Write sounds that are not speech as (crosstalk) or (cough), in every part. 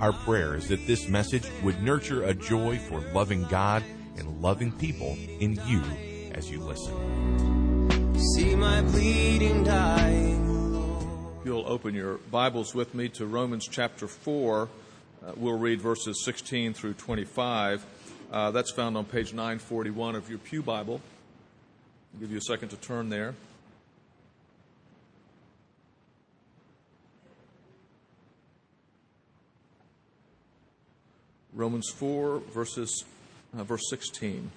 Our prayer is that this message would nurture a joy for loving God and loving people in you as you listen. See my bleeding dying. If you'll open your Bibles with me to Romans chapter 4, uh, we'll read verses 16 through 25. Uh, that's found on page 941 of your Pew Bible. I'll give you a second to turn there. Romans 4, verses, uh, verse 16.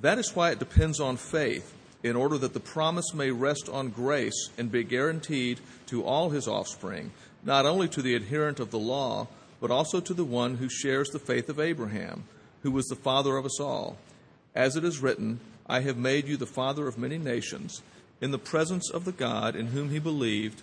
That is why it depends on faith, in order that the promise may rest on grace and be guaranteed to all his offspring, not only to the adherent of the law, but also to the one who shares the faith of Abraham, who was the father of us all. As it is written, I have made you the father of many nations, in the presence of the God in whom he believed,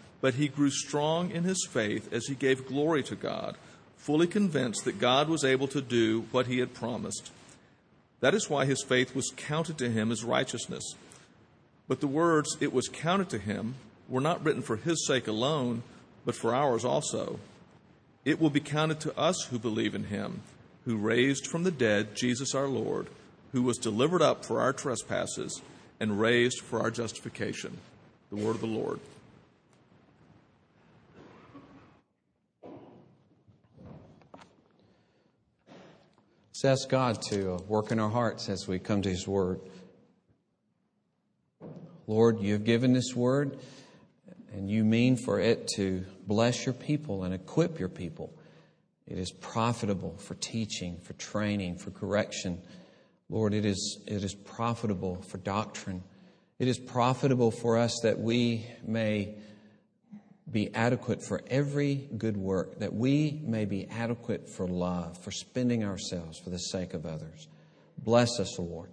but he grew strong in his faith as he gave glory to God, fully convinced that God was able to do what he had promised. That is why his faith was counted to him as righteousness. But the words, it was counted to him, were not written for his sake alone, but for ours also. It will be counted to us who believe in him, who raised from the dead Jesus our Lord, who was delivered up for our trespasses and raised for our justification. The word of the Lord. Let's ask God to work in our hearts as we come to His Word. Lord, you have given this Word, and you mean for it to bless your people and equip your people. It is profitable for teaching, for training, for correction. Lord, it is, it is profitable for doctrine. It is profitable for us that we may be adequate for every good work, that we may be adequate for love, for spending ourselves for the sake of others. Bless us, Lord.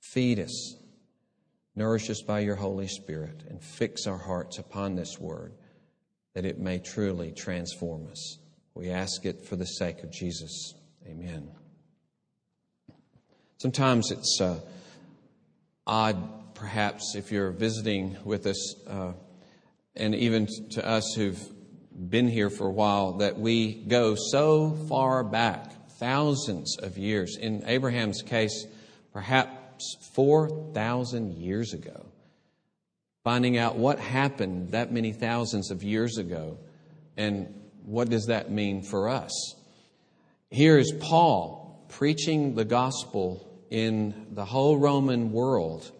Feed us. Nourish us by your Holy Spirit and fix our hearts upon this word that it may truly transform us. We ask it for the sake of Jesus. Amen. Sometimes it's uh, odd, perhaps, if you're visiting with us. Uh, and even to us who've been here for a while, that we go so far back, thousands of years. In Abraham's case, perhaps 4,000 years ago. Finding out what happened that many thousands of years ago and what does that mean for us. Here is Paul preaching the gospel in the whole Roman world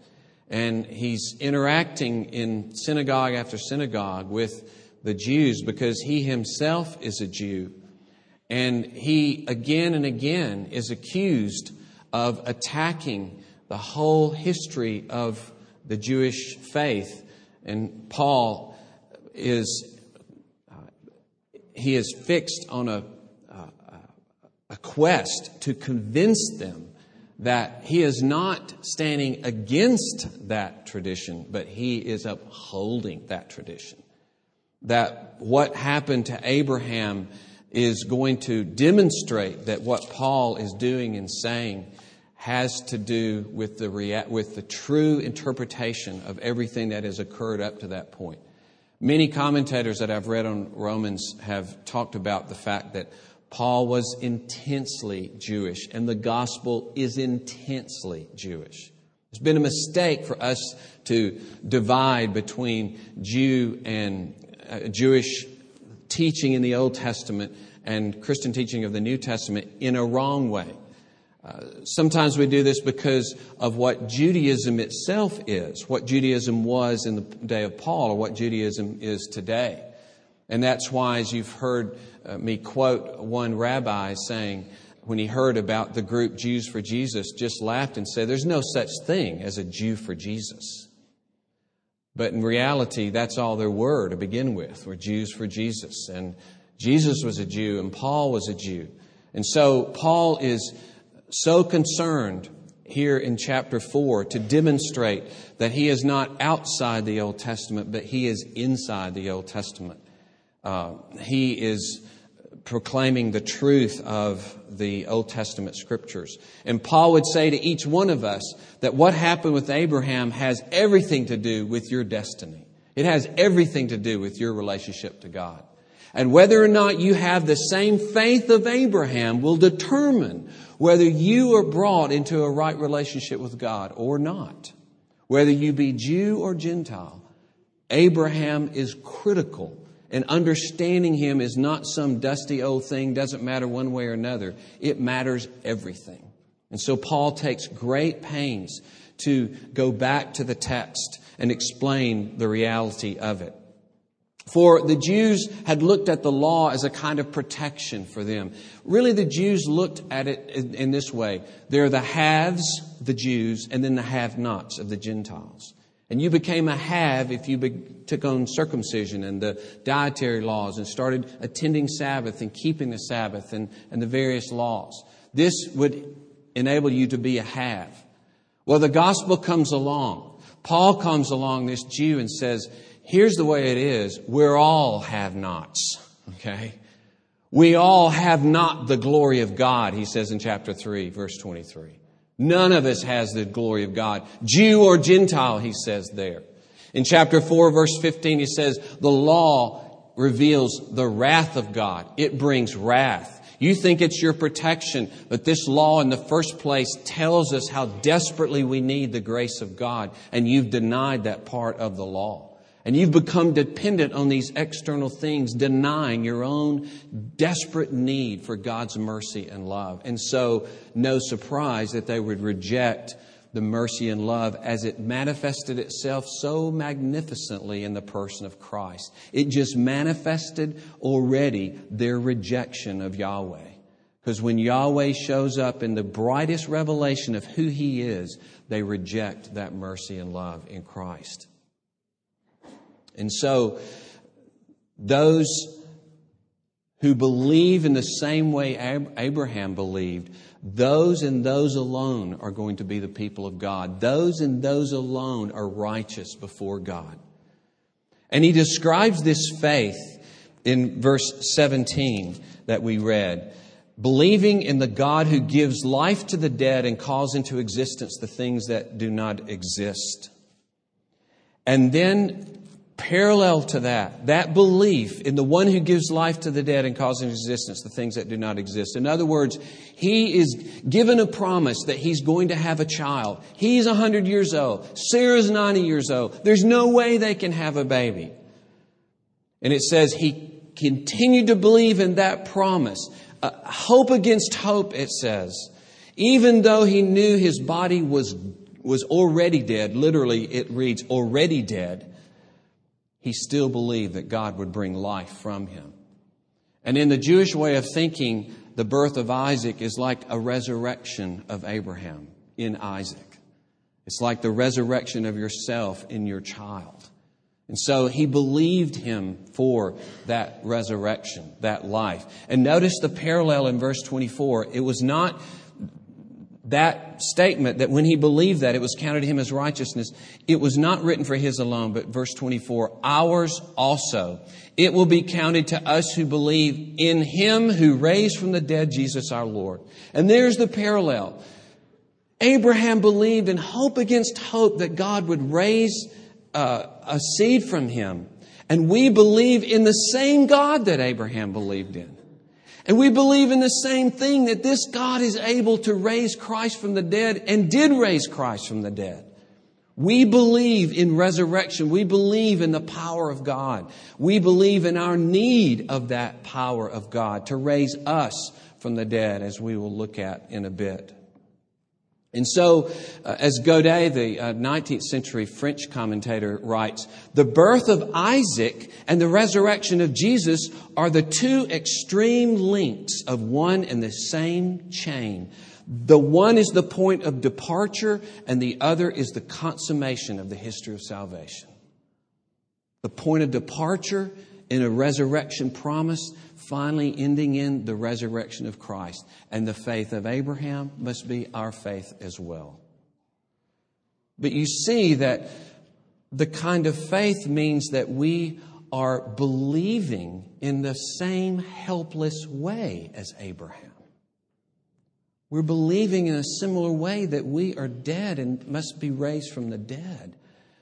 and he's interacting in synagogue after synagogue with the Jews because he himself is a Jew. And he again and again is accused of attacking the whole history of the Jewish faith. And Paul is, uh, he is fixed on a, a quest to convince them that he is not standing against that tradition, but he is upholding that tradition. That what happened to Abraham is going to demonstrate that what Paul is doing and saying has to do with the, rea- with the true interpretation of everything that has occurred up to that point. Many commentators that I've read on Romans have talked about the fact that Paul was intensely Jewish, and the gospel is intensely Jewish. It's been a mistake for us to divide between Jew and uh, Jewish teaching in the Old Testament and Christian teaching of the New Testament in a wrong way. Uh, sometimes we do this because of what Judaism itself is, what Judaism was in the day of Paul, or what Judaism is today. And that's why, as you've heard uh, me quote one rabbi saying, when he heard about the group Jews for Jesus, just laughed and said, There's no such thing as a Jew for Jesus. But in reality, that's all there were to begin with, were Jews for Jesus. And Jesus was a Jew and Paul was a Jew. And so Paul is so concerned here in chapter 4 to demonstrate that he is not outside the Old Testament, but he is inside the Old Testament. Uh, he is proclaiming the truth of the Old Testament scriptures. And Paul would say to each one of us that what happened with Abraham has everything to do with your destiny. It has everything to do with your relationship to God. And whether or not you have the same faith of Abraham will determine whether you are brought into a right relationship with God or not. Whether you be Jew or Gentile, Abraham is critical and understanding Him is not some dusty old thing, doesn't matter one way or another. It matters everything. And so Paul takes great pains to go back to the text and explain the reality of it. For the Jews had looked at the law as a kind of protection for them. Really, the Jews looked at it in, this way. There are the haves, the Jews, and then the have nots of the Gentiles. And you became a have if you be, took on circumcision and the dietary laws and started attending Sabbath and keeping the Sabbath and, and the various laws. This would enable you to be a have. Well, the gospel comes along. Paul comes along, this Jew, and says, here's the way it is. We're all have nots. Okay? We all have not the glory of God, he says in chapter 3, verse 23. None of us has the glory of God. Jew or Gentile, he says there. In chapter 4, verse 15, he says, the law reveals the wrath of God. It brings wrath. You think it's your protection, but this law in the first place tells us how desperately we need the grace of God, and you've denied that part of the law. And you've become dependent on these external things, denying your own desperate need for God's mercy and love. And so, no surprise that they would reject the mercy and love as it manifested itself so magnificently in the person of Christ. It just manifested already their rejection of Yahweh. Because when Yahweh shows up in the brightest revelation of who He is, they reject that mercy and love in Christ. And so, those who believe in the same way Abraham believed, those and those alone are going to be the people of God. Those and those alone are righteous before God. And he describes this faith in verse 17 that we read believing in the God who gives life to the dead and calls into existence the things that do not exist. And then Parallel to that, that belief in the one who gives life to the dead and into existence the things that do not exist. In other words, he is given a promise that he's going to have a child. He's 100 years old. Sarah's 90 years old. There's no way they can have a baby. And it says he continued to believe in that promise. Uh, hope against hope, it says. Even though he knew his body was, was already dead, literally it reads, already dead he still believed that God would bring life from him. And in the Jewish way of thinking, the birth of Isaac is like a resurrection of Abraham in Isaac. It's like the resurrection of yourself in your child. And so he believed him for that resurrection, that life. And notice the parallel in verse 24. It was not that statement that when he believed that it was counted to him as righteousness, it was not written for his alone, but verse 24, ours also. It will be counted to us who believe in him who raised from the dead Jesus our Lord. And there's the parallel. Abraham believed in hope against hope that God would raise uh, a seed from him. And we believe in the same God that Abraham believed in. And we believe in the same thing that this God is able to raise Christ from the dead and did raise Christ from the dead. We believe in resurrection. We believe in the power of God. We believe in our need of that power of God to raise us from the dead, as we will look at in a bit. And so, uh, as Godet, the uh, 19th century French commentator, writes, the birth of Isaac and the resurrection of Jesus are the two extreme links of one and the same chain. The one is the point of departure, and the other is the consummation of the history of salvation. The point of departure in a resurrection promise, finally ending in the resurrection of Christ. And the faith of Abraham must be our faith as well. But you see that the kind of faith means that we are believing in the same helpless way as Abraham. We're believing in a similar way that we are dead and must be raised from the dead.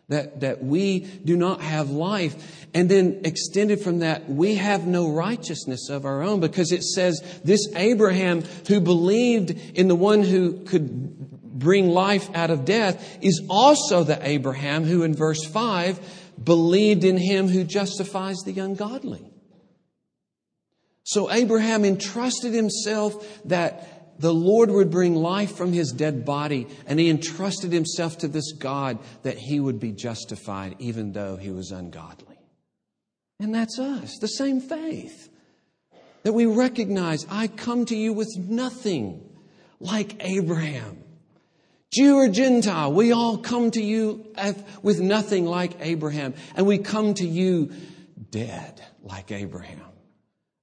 That, that we do not have life. And then extended from that, we have no righteousness of our own because it says this Abraham who believed in the one who could bring life out of death is also the Abraham who in verse 5 believed in him who justifies the ungodly. So Abraham entrusted himself that the Lord would bring life from his dead body, and he entrusted himself to this God that he would be justified even though he was ungodly. And that's us, the same faith. That we recognize, I come to you with nothing like Abraham. Jew or Gentile, we all come to you with nothing like Abraham, and we come to you dead like Abraham.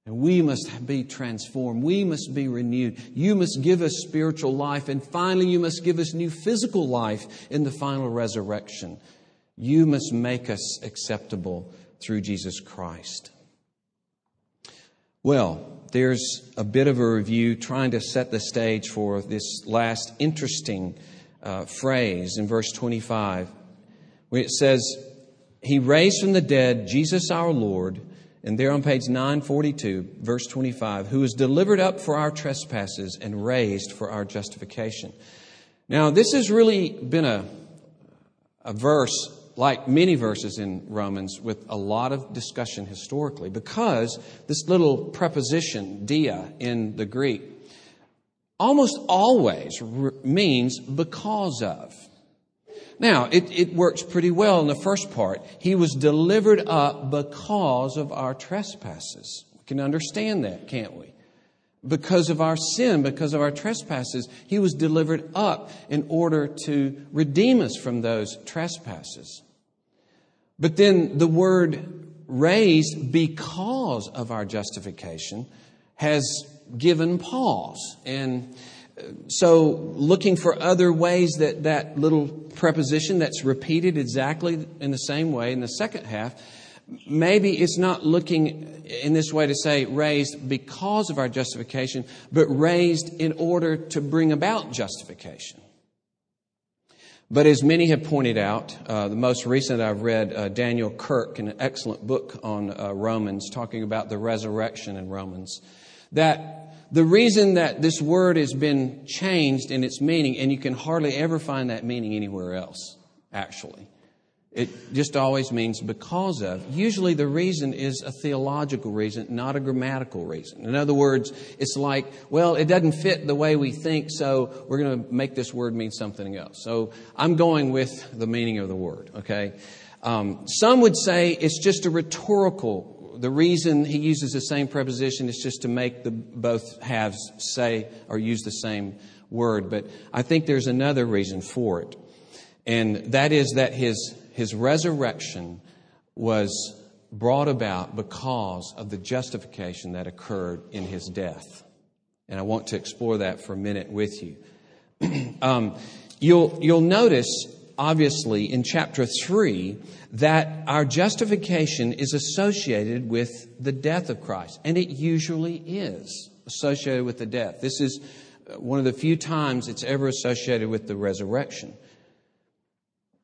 And we must be transformed. We must be renewed. You must give us spiritual life. And finally, you must give us new physical life in the final resurrection. You must make us acceptable through Jesus Christ. Well, there's a bit of a review trying to set the stage for this last interesting uh, phrase in verse 25, where it says, He raised from the dead Jesus our Lord and there on page 942, verse 25, who was delivered up for our trespasses and raised for our justification. Now, this has really been a, a verse, like many verses in Romans, with a lot of discussion historically, because this little preposition, dia, in the Greek, almost always means because of. Now, it, it works pretty well in the first part. He was delivered up because of our trespasses. We can understand that, can't we? Because of our sin, because of our trespasses, he was delivered up in order to redeem us from those trespasses. But then the word raised because of our justification has given pause. And so looking for other ways that that little preposition that's repeated exactly in the same way in the second half maybe it's not looking in this way to say raised because of our justification but raised in order to bring about justification. But as many have pointed out, uh, the most recent I've read, uh, Daniel Kirk, an excellent book on uh, Romans, talking about the resurrection in Romans, that the reason that this word has been changed in its meaning, and you can hardly ever find that meaning anywhere else, actually. It just always means because of. Usually the reason is a theological reason, not a grammatical reason. In other words, it's like, well, it doesn't fit the way we think, so we're going to make this word mean something else. So I'm going with the meaning of the word, okay? Um, some would say it's just a rhetorical the reason he uses the same preposition is just to make the both halves say or use the same word. But I think there's another reason for it. And that is that his, his resurrection was brought about because of the justification that occurred in his death. And I want to explore that for a minute with you. (clears throat) um, you'll, you'll notice, obviously, in chapter 3, that our justification is associated with the death of Christ. And it usually is associated with the death. This is uh, one of the few times it's ever associated with the resurrection.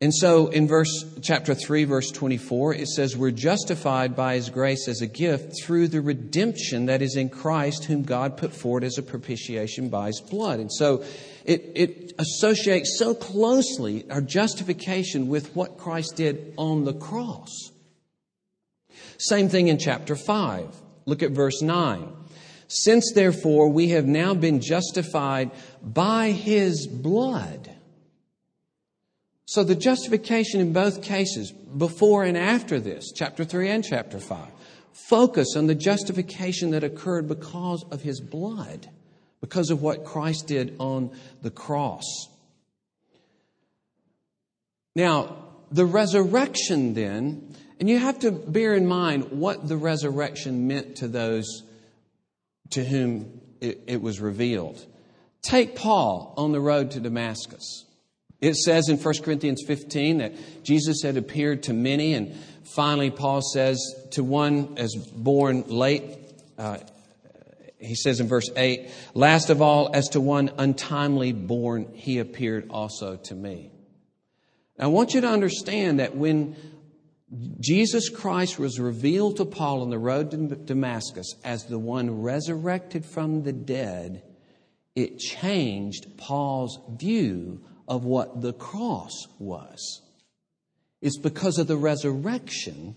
And so in verse chapter 3 verse 24 it says we're justified by his grace as a gift through the redemption that is in Christ whom God put forward as a propitiation by his blood. And so it, it associates so closely our justification with what Christ did on the cross. Same thing in chapter 5. Look at verse 9. Since therefore we have now been justified by his blood so the justification in both cases, before and after this, chapter 3 and chapter 5, focus on the justification that occurred because of his blood, because of what Christ did on the cross. Now, the resurrection then, and you have to bear in mind what the resurrection meant to those to whom it, it was revealed. Take Paul on the road to Damascus. It says in 1 Corinthians 15 that Jesus had appeared to many, and finally, Paul says, to one as born late, uh, he says in verse 8, last of all, as to one untimely born, he appeared also to me. Now, I want you to understand that when Jesus Christ was revealed to Paul on the road to Damascus as the one resurrected from the dead, it changed Paul's view of what the cross was. It's because of the resurrection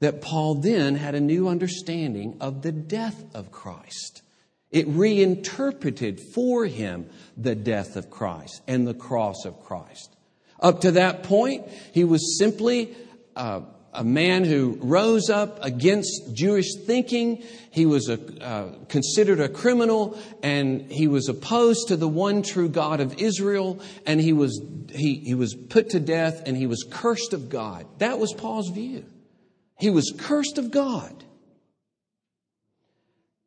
that Paul then had a new understanding of the death of Christ. It reinterpreted for him the death of Christ and the cross of Christ. Up to that point, he was simply uh, a man who rose up against Jewish thinking. He was a, uh, considered a criminal and he was opposed to the one true God of Israel and he was, he, he was put to death and he was cursed of God. That was Paul's view. He was cursed of God.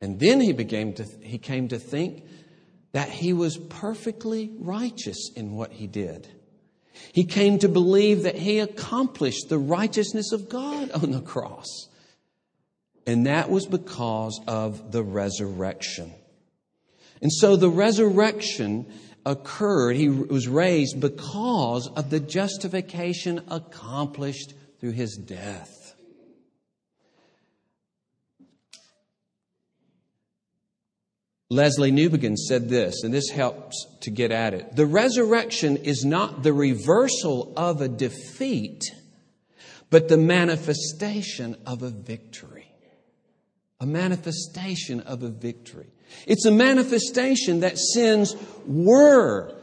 And then he, became to, he came to think that he was perfectly righteous in what he did. He came to believe that he accomplished the righteousness of God on the cross. And that was because of the resurrection. And so the resurrection occurred, he was raised because of the justification accomplished through his death. Lesslie Newbigin said this, and this helps to get at it. The resurrection is not the reversal of a defeat, but the manifestation of a victory. A manifestation of a victory. It's a manifestation that sins were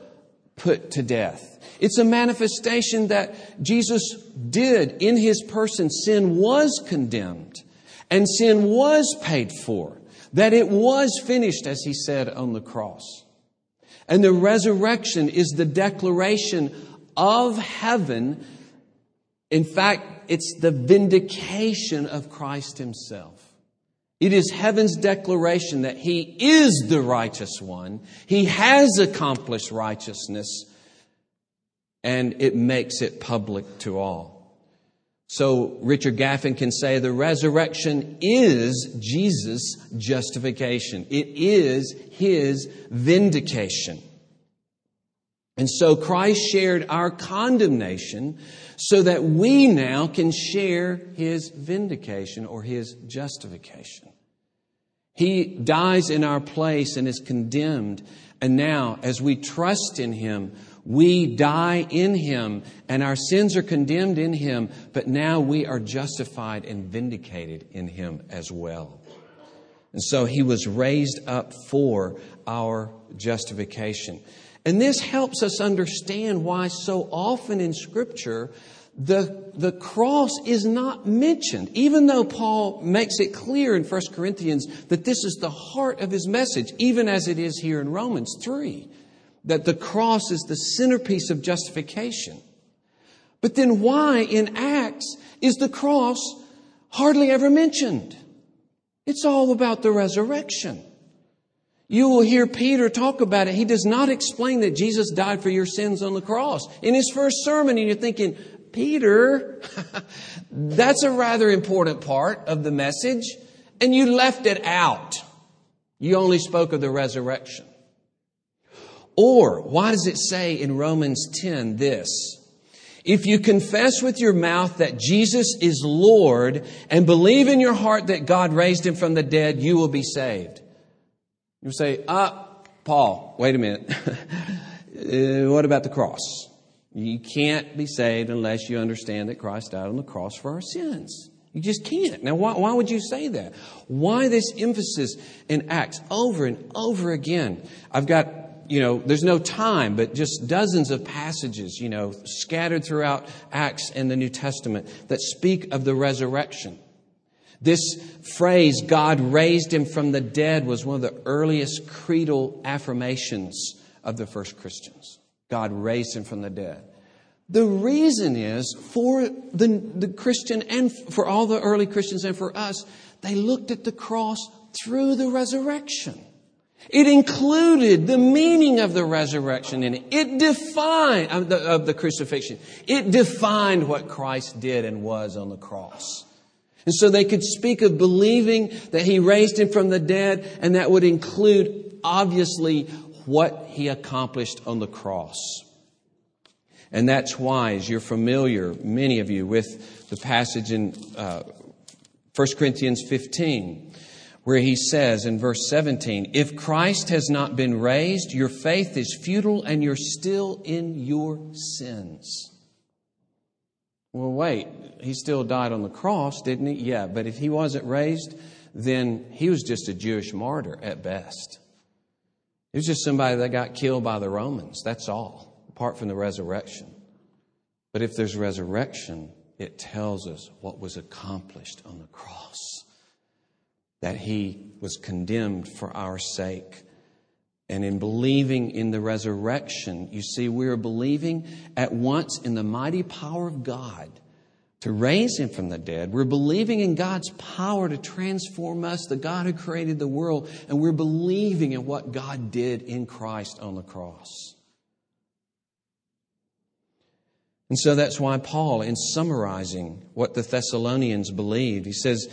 put to death. It's a manifestation that Jesus did in his person. Sin was condemned and sin was paid for that it was finished, as he said on the cross. And the resurrection is the declaration of heaven. In fact, it's the vindication of Christ himself. It is heaven's declaration that he is the righteous one. He has accomplished righteousness and it makes it public to all. So Richard Gaffin can say the resurrection is Jesus' justification. It is his vindication. And so Christ shared our condemnation so that we now can share his vindication or his justification. He dies in our place and is condemned. And now, as we trust in him, we die in him and our sins are condemned in him, but now we are justified and vindicated in him as well. And so he was raised up for our justification. And this helps us understand why so often in Scripture the, the cross is not mentioned, even though Paul makes it clear in 1 Corinthians that this is the heart of his message, even as it is here in Romans 3 that the cross is the centerpiece of justification. But then why in Acts is the cross hardly ever mentioned? It's all about the resurrection. You will hear Peter talk about it. He does not explain that Jesus died for your sins on the cross. In his first sermon, and you're thinking, Peter, (laughs) that's a rather important part of the message, and you left it out. You only spoke of the resurrection. Or, why does it say in Romans 10 this? If you confess with your mouth that Jesus is Lord and believe in your heart that God raised him from the dead, you will be saved. You say, ah, Paul, wait a minute. (laughs) uh, what about the cross? You can't be saved unless you understand that Christ died on the cross for our sins. You just can't. Now, why, why would you say that? Why this emphasis in Acts over and over again? I've got you know, there's no time, but just dozens of passages, you know, scattered throughout Acts and the New Testament that speak of the resurrection. This phrase, God raised him from the dead, was one of the earliest creedal affirmations of the first Christians. God raised him from the dead. The reason is for the, the Christian and for all the early Christians and for us, they looked at the cross through the resurrection. It included the meaning of the resurrection in it. It defined, of the, of the, crucifixion. It defined what Christ did and was on the cross. And so they could speak of believing that He raised Him from the dead, and that would include, obviously, what He accomplished on the cross. And that's why, as you're familiar, many of you, with the passage in uh, 1 Corinthians 15, where he says in verse 17, If Christ has not been raised, your faith is futile and you're still in your sins. Well, wait, he still died on the cross, didn't he? Yeah, but if he wasn't raised, then he was just a Jewish martyr at best. He was just somebody that got killed by the Romans. That's all, apart from the resurrection. But if there's resurrection, it tells us what was accomplished on the cross that he was condemned for our sake. And in believing in the resurrection, you see, we are believing at once in the mighty power of God to raise him from the dead. We're believing in God's power to transform us, the God who created the world, and we're believing in what God did in Christ on the cross. And so that's why Paul, in summarizing what the Thessalonians believed, he says,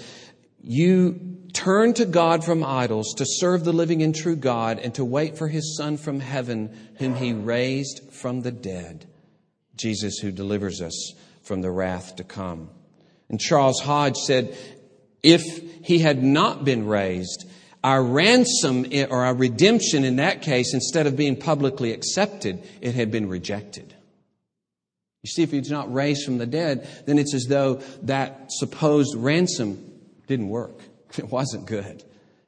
You turn to God from idols to serve the living and true God and to wait for his Son from heaven, whom he raised from the dead, Jesus, who delivers us from the wrath to come. And Charles Hodge said, if he had not been raised, our ransom or our redemption in that case, instead of being publicly accepted, it had been rejected. You see, if he's not raised from the dead, then it's as though that supposed ransom didn't work. (laughs) It wasn't good.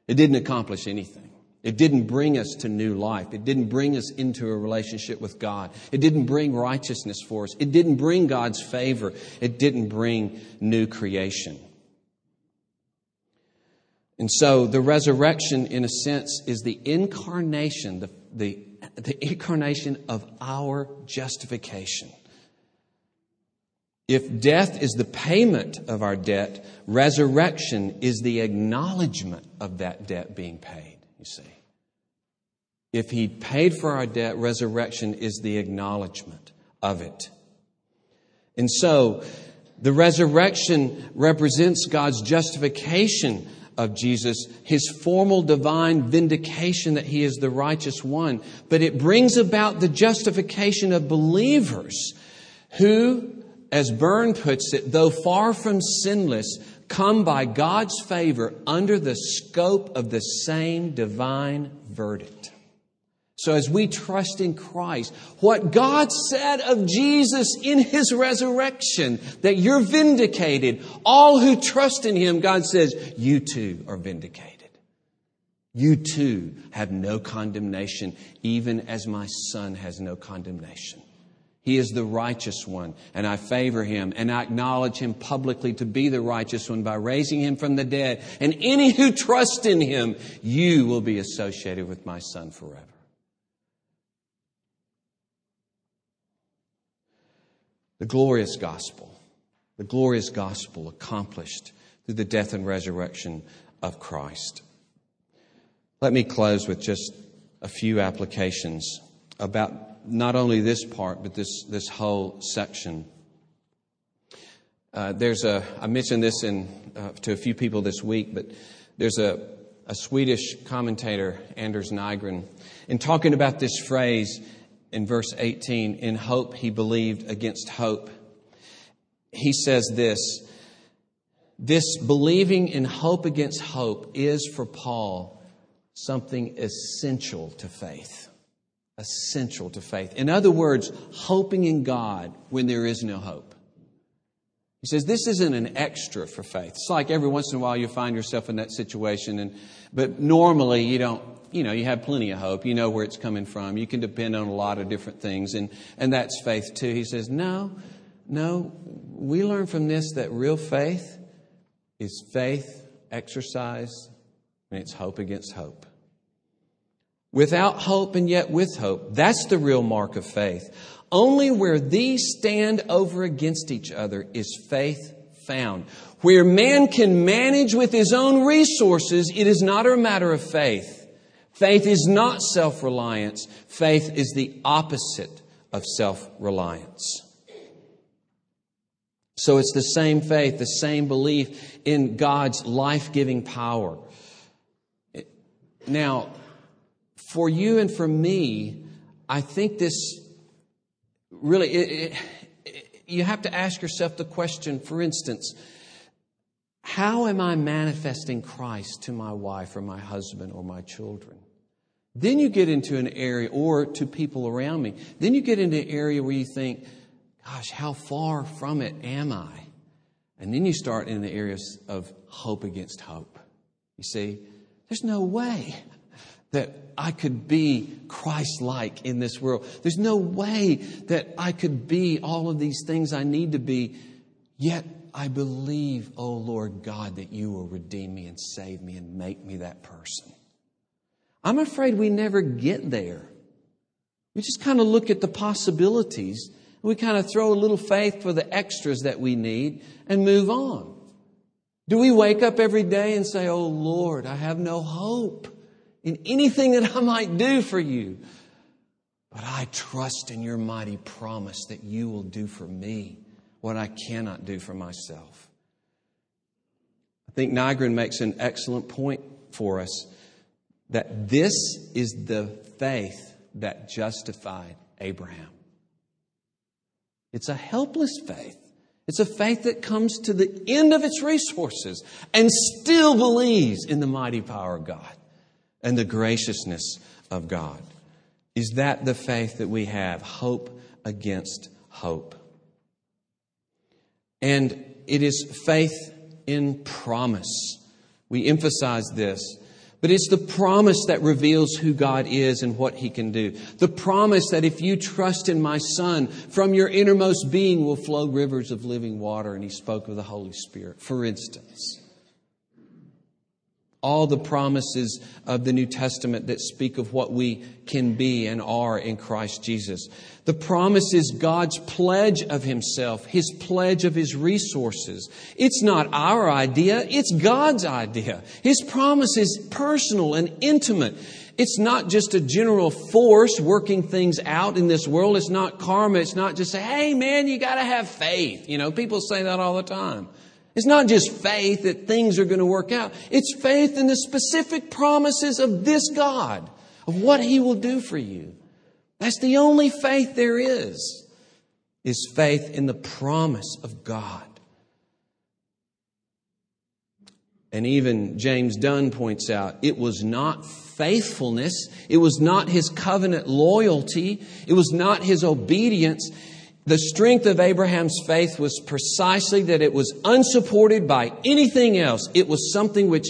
It didn't accomplish anything. It didn't bring us to new life. It didn't bring us into a relationship with God. It didn't bring righteousness for us. It didn't bring God's favor. It didn't bring new creation. And so the resurrection, in a sense, is the incarnation, the, the, the incarnation of our justification. If death is the payment of our debt, resurrection is the acknowledgement of that debt being paid, you see. If he paid for our debt, resurrection is the acknowledgement of it. And so, the resurrection represents God's justification of Jesus, his formal divine vindication that he is the righteous one, but it brings about the justification of believers who as Byrne puts it, though far from sinless, come by God's favor under the scope of the same divine verdict. So as we trust in Christ, what God said of Jesus in his resurrection, that you're vindicated, all who trust in him, God says, you too are vindicated. You too have no condemnation, even as my son has no condemnation. He is the righteous one, and I favor him, and I acknowledge him publicly to be the righteous one by raising him from the dead. And any who trust in him, you will be associated with my son forever. The glorious gospel, the glorious gospel accomplished through the death and resurrection of Christ. Let me close with just a few applications about not only this part, but this, this whole section. Uh, there's a, I mentioned this in, uh, to a few people this week, but there's a, a Swedish commentator, Anders Nygren, in talking about this phrase, in verse 18, in hope he believed against hope. He says this this believing in hope against hope is for Paul something essential to faith. Essential to faith. In other words, hoping in God when there is no hope. He says this isn't an extra for faith. It's like every once in a while you find yourself in that situation, and but normally you don't. You know, you have plenty of hope. You know where it's coming from. You can depend on a lot of different things, and and that's faith too. He says, no, no. We learn from this that real faith is faith exercised and it's hope against hope. Without hope and yet with hope. That's the real mark of faith. Only where these stand over against each other is faith found. Where man can manage with his own resources, it is not a matter of faith. Faith is not self reliance. Faith is the opposite of self reliance. So it's the same faith, the same belief in God's life giving power. Now, for you and for me, I think this really, it, it, you have to ask yourself the question, for instance, how am I manifesting Christ to my wife or my husband or my children? Then you get into an area, or to people around me, then you get into an area where you think, gosh, how far from it am I? And then you start in the areas of hope against hope. You see, there's no way that I could be Christ like in this world. There's no way that I could be all of these things I need to be, yet I believe, oh Lord God, that you will redeem me and save me and make me that person. I'm afraid we never get there. We just kind of look at the possibilities we kind of throw a little faith for the extras that we need and move on. Do we wake up every day and say, Oh Lord, I have no hope in anything that I might do for you? But I trust in your mighty promise that you will do for me what I cannot do for myself. I think Nygren makes an excellent point for us that this is the faith that justified Abraham. It's a helpless faith. It's a faith that comes to the end of its resources and still believes in the mighty power of God and the graciousness of God. Is that the faith that we have? Hope against hope. And it is faith in promise. We emphasize this but it's the promise that reveals who God is and what He can do. The promise that if you trust in my Son, from your innermost being will flow rivers of living water. And He spoke of the Holy Spirit, for instance all the promises of the New Testament that speak of what we can be and are in Christ Jesus. The promise is God's pledge of Himself, His pledge of His resources. It's not our idea, it's God's idea. His promise is personal and intimate. It's not just a general force working things out in this world. It's not karma. It's not just say, hey man, you gotta have faith. You know, people say that all the time. It's not just faith that things are going to work out. It's faith in the specific promises of this God, of what He will do for you. That's the only faith there is, is faith in the promise of God. And even James Dunn points out it was not faithfulness, it was not his covenant loyalty, it was not his obedience, the strength of Abraham's faith was precisely that it was unsupported by anything else. It was something which,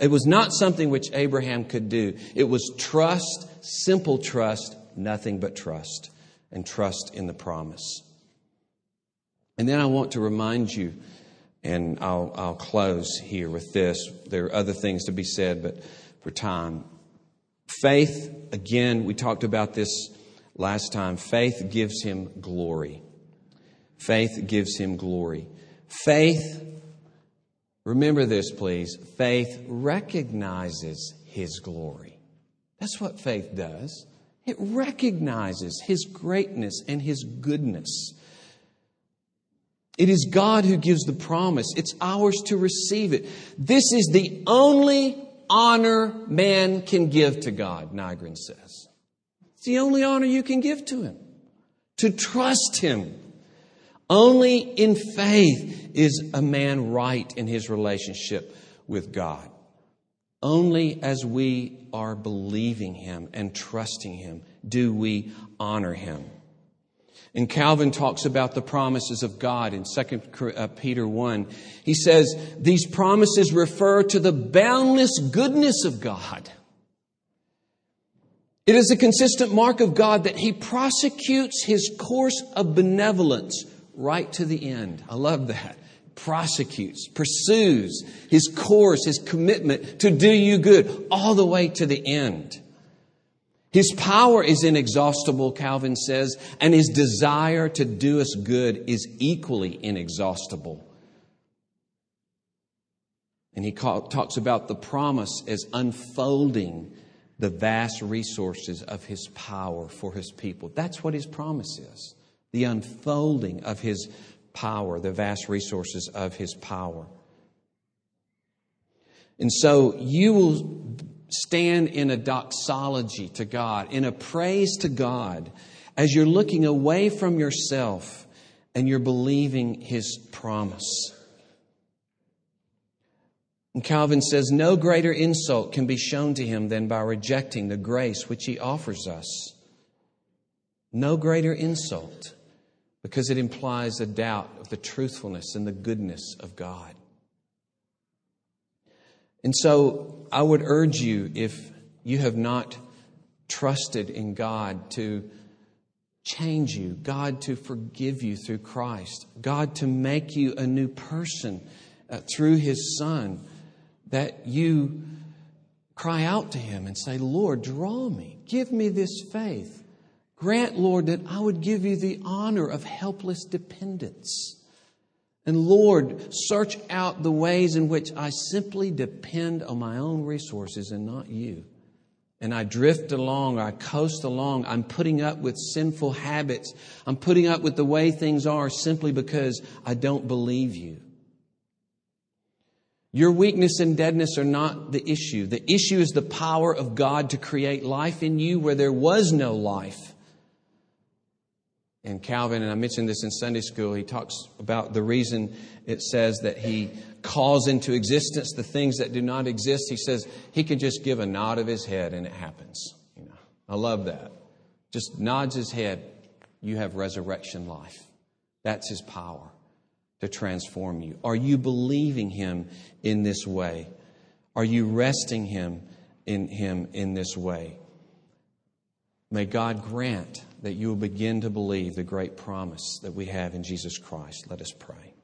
it was not something which Abraham could do. It was trust, simple trust, nothing but trust, and trust in the promise. And then I want to remind you, and I'll, I'll close here with this. There are other things to be said, but for time. Faith, again, we talked about this last time, faith gives him glory. Faith gives him glory. Faith, remember this, please, faith recognizes his glory. That's what faith does. It recognizes his greatness and his goodness. It is God who gives the promise. It's ours to receive it. This is the only honor man can give to God, Nygren says. It's the only honor you can give to Him. To trust Him. Only in faith is a man right in his relationship with God. Only as we are believing Him and trusting Him do we honor Him. And Calvin talks about the promises of God in 2 uh, Peter 1. He says, These promises refer to the boundless goodness of God. It is a consistent mark of God that He prosecutes His course of benevolence right to the end. I love that. Prosecutes, pursues His course, His commitment to do you good all the way to the end. His power is inexhaustible, Calvin says, and his desire to do us good is equally inexhaustible. And he talks about the promise as unfolding the vast resources of his power for his people. That's what his promise is the unfolding of his power, the vast resources of his power. And so you will stand in a doxology to God, in a praise to God, as you're looking away from yourself and you're believing His promise. And Calvin says, No greater insult can be shown to him than by rejecting the grace which he offers us. No greater insult, because it implies a doubt of the truthfulness and the goodness of God. And so I would urge you, if you have not trusted in God to change you, God to forgive you through Christ, God to make you a new person uh, through His Son, that you cry out to Him and say, Lord, draw me, give me this faith. Grant, Lord, that I would give you the honor of helpless dependence. And Lord, search out the ways in which I simply depend on my own resources and not you. And I drift along, I coast along. I'm putting up with sinful habits. I'm putting up with the way things are simply because I don't believe you. Your weakness and deadness are not the issue. The issue is the power of God to create life in you where there was no life. And Calvin, and I mentioned this in Sunday school, he talks about the reason it says that he calls into existence the things that do not exist. He says he can just give a nod of his head and it happens. You know, I love that. Just nods his head, you have resurrection life. That's his power to transform you. Are you believing him in this way? Are you resting him in him in this way? May God grant that you will begin to believe the great promise that we have in Jesus Christ. Let us pray.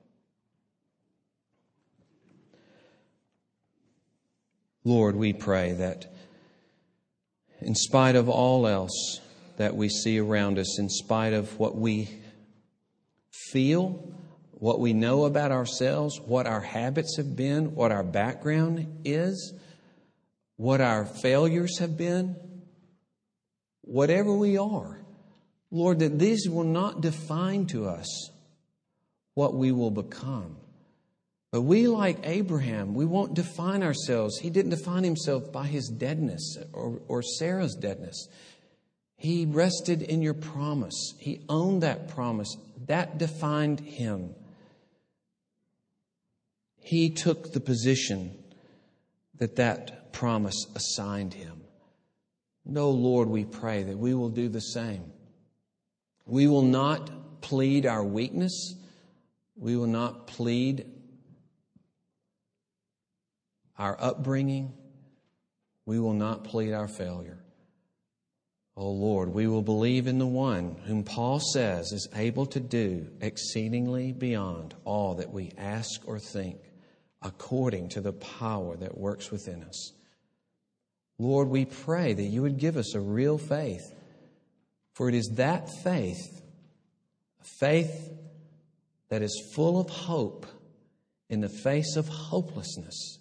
Lord, we pray that in spite of all else that we see around us, in spite of what we feel, what we know about ourselves, what our habits have been, what our background is, what our failures have been, whatever we are, Lord, that these will not define to us what we will become. But we, like Abraham, we won't define ourselves. He didn't define himself by his deadness or, or Sarah's deadness. He rested in your promise. He owned that promise. That defined him. He took the position that that promise assigned him. No, Lord, we pray that we will do the same. We will not plead our weakness. We will not plead our upbringing. We will not plead our failure. Oh Lord, we will believe in the one whom Paul says is able to do exceedingly beyond all that we ask or think, according to the power that works within us. Lord, we pray that you would give us a real faith, for it is that faith, a faith that is full of hope in the face of hopelessness,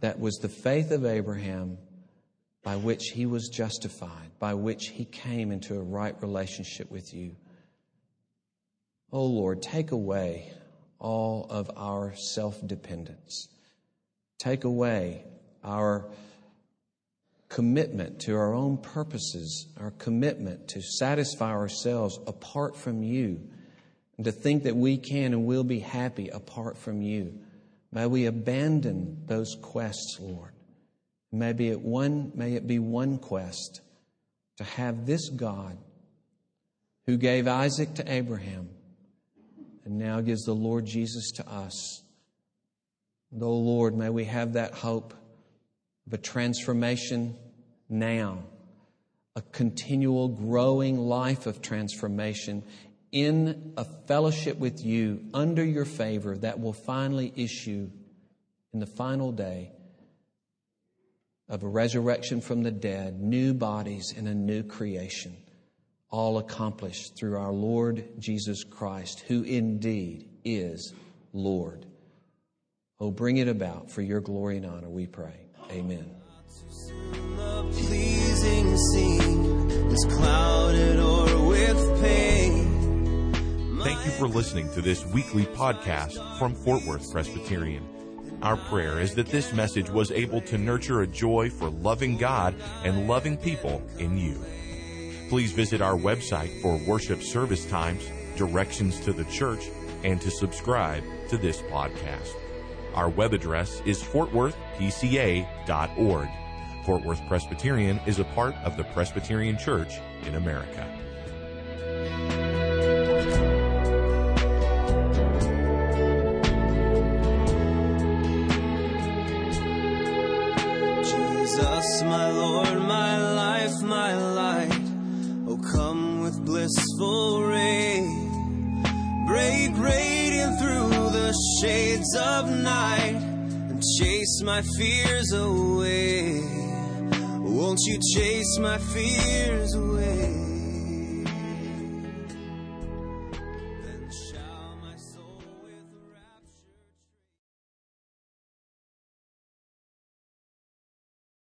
that was the faith of Abraham by which he was justified, by which he came into a right relationship with you. Oh Lord, take away all of our self dependence. Take away our commitment to our own purposes, our commitment to satisfy ourselves apart from you, and to think that we can and will be happy apart from you. May we abandon those quests, Lord. May, it one, may it be one quest to have this God who gave Isaac to Abraham and now gives the Lord Jesus to us. Though, Lord, may we have that hope of a transformation now, a continual growing life of transformation in a fellowship with you under your favor that will finally issue in the final day of a resurrection from the dead, new bodies and a new creation, all accomplished through our Lord Jesus Christ, who indeed is Lord. Oh, bring it about for your glory and honor, we pray. Amen. pleasing scene is clouded or with pain. Thank you for listening to this weekly podcast from Fort Worth Presbyterian. Our prayer is that this message was able to nurture a joy for loving God and loving people in you. Please visit our website for worship service times, directions to the church, and to subscribe to this podcast. Our web address is fortworthpca.org. Fort Worth Presbyterian is a part of the Presbyterian Church in America. Blissful rain. Break radiant through the shades of night and chase my fears away. Won't you chase my fears away?